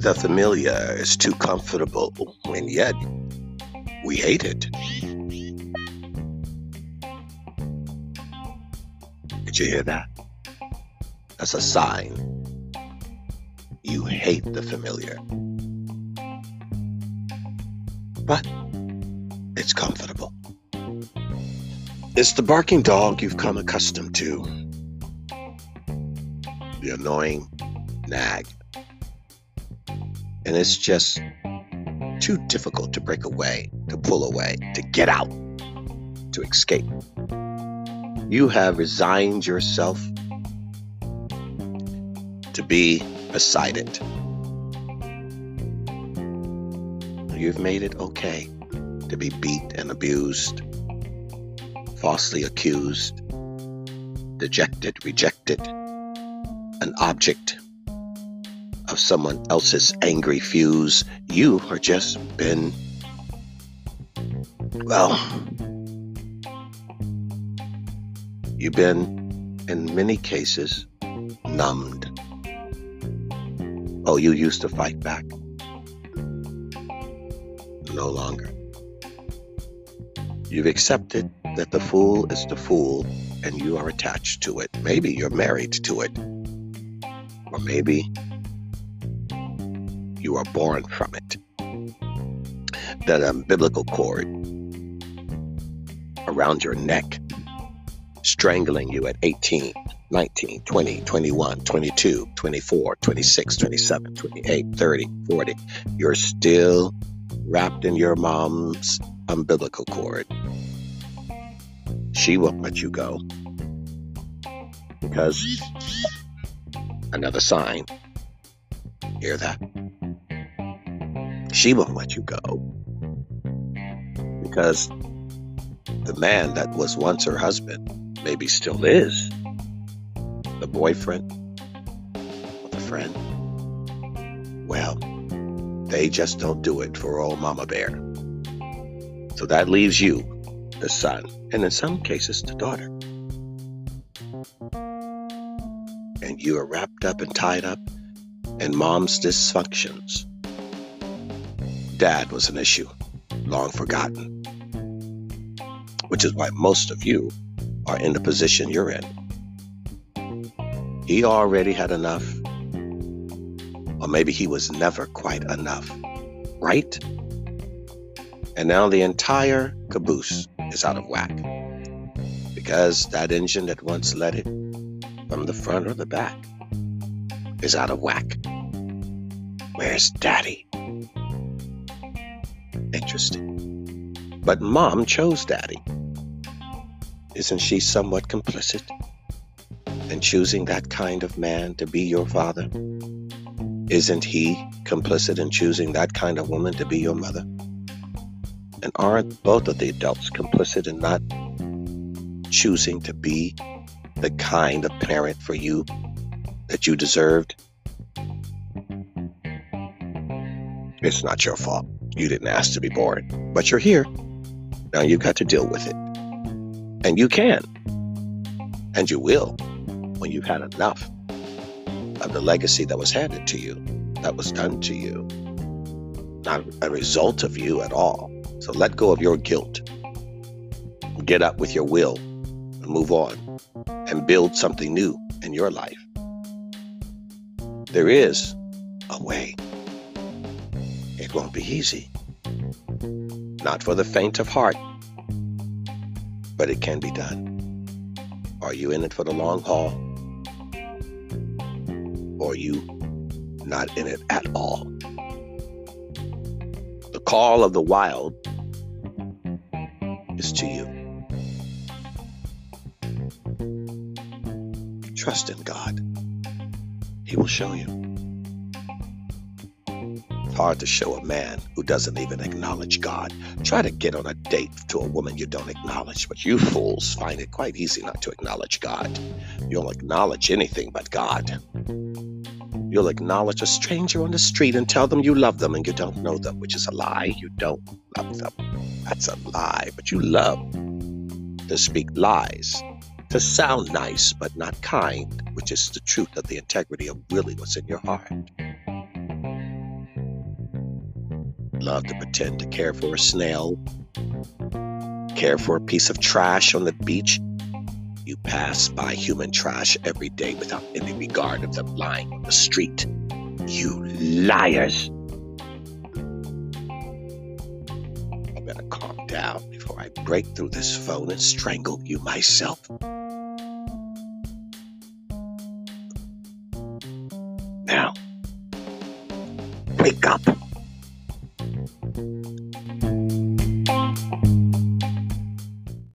The familiar is too comfortable, and yet we hate it. Did you hear that? That's a sign you hate the familiar. But it's comfortable. It's the barking dog you've come accustomed to. The annoying nag. And it's just too difficult to break away, to pull away, to get out, to escape. You have resigned yourself to be beside it. You've made it okay to be beat and abused, falsely accused, dejected, rejected, an object of someone else's angry fuse. You are just been, well, you've been, in many cases, numbed. Oh, you used to fight back. No longer. You've accepted that the fool is the fool and you are attached to it. Maybe you're married to it. Or maybe you are born from it. That umbilical cord around your neck, strangling you at 18, 19, 20, 21, 22, 24, 26, 27, 28, 30, 40. You're still wrapped in your mom's umbilical cord. She won't let you go. Because another sign. Hear that? She won't let you go. Because the man that was once her husband maybe still is the boyfriend or the friend. Well, they just don't do it for old Mama Bear. So that leaves you, the son, and in some cases, the daughter. And you are wrapped up and tied up in mom's dysfunctions. Dad was an issue, long forgotten, which is why most of you are in the position you're in. He already had enough, or maybe he was never quite enough, right? And now the entire caboose is out of whack because that engine that once led it from the front or the back is out of whack. Where's daddy? Interesting. But mom chose daddy. Isn't she somewhat complicit in choosing that kind of man to be your father? Isn't he complicit in choosing that kind of woman to be your mother? And aren't both of the adults complicit in not choosing to be the kind of parent for you that you deserved? It's not your fault. You didn't ask to be born, but you're here. Now you've got to deal with it. And you can. And you will when you've had enough of the legacy that was handed to you, that was done to you. Not a result of you at all. So let go of your guilt. Get up with your will and move on and build something new in your life. There is a way. It won't be easy. Not for the faint of heart, but it can be done. Are you in it for the long haul? Or you not in it at all? The call of the wild is to you. Trust in God. He will show you. Hard to show a man who doesn't even acknowledge God. Try to get on a date to a woman you don't acknowledge, but you fools find it quite easy not to acknowledge God. You'll acknowledge anything but God. You'll acknowledge a stranger on the street and tell them you love them and you don't know them, which is a lie. You don't love them. That's a lie, but you love to speak lies, to sound nice but not kind, which is the truth of the integrity of really what's in your heart. Love to pretend to care for a snail, care for a piece of trash on the beach. You pass by human trash every day without any regard of them lying on the street. You liars! I better calm down before I break through this phone and strangle you myself. Now, wake up!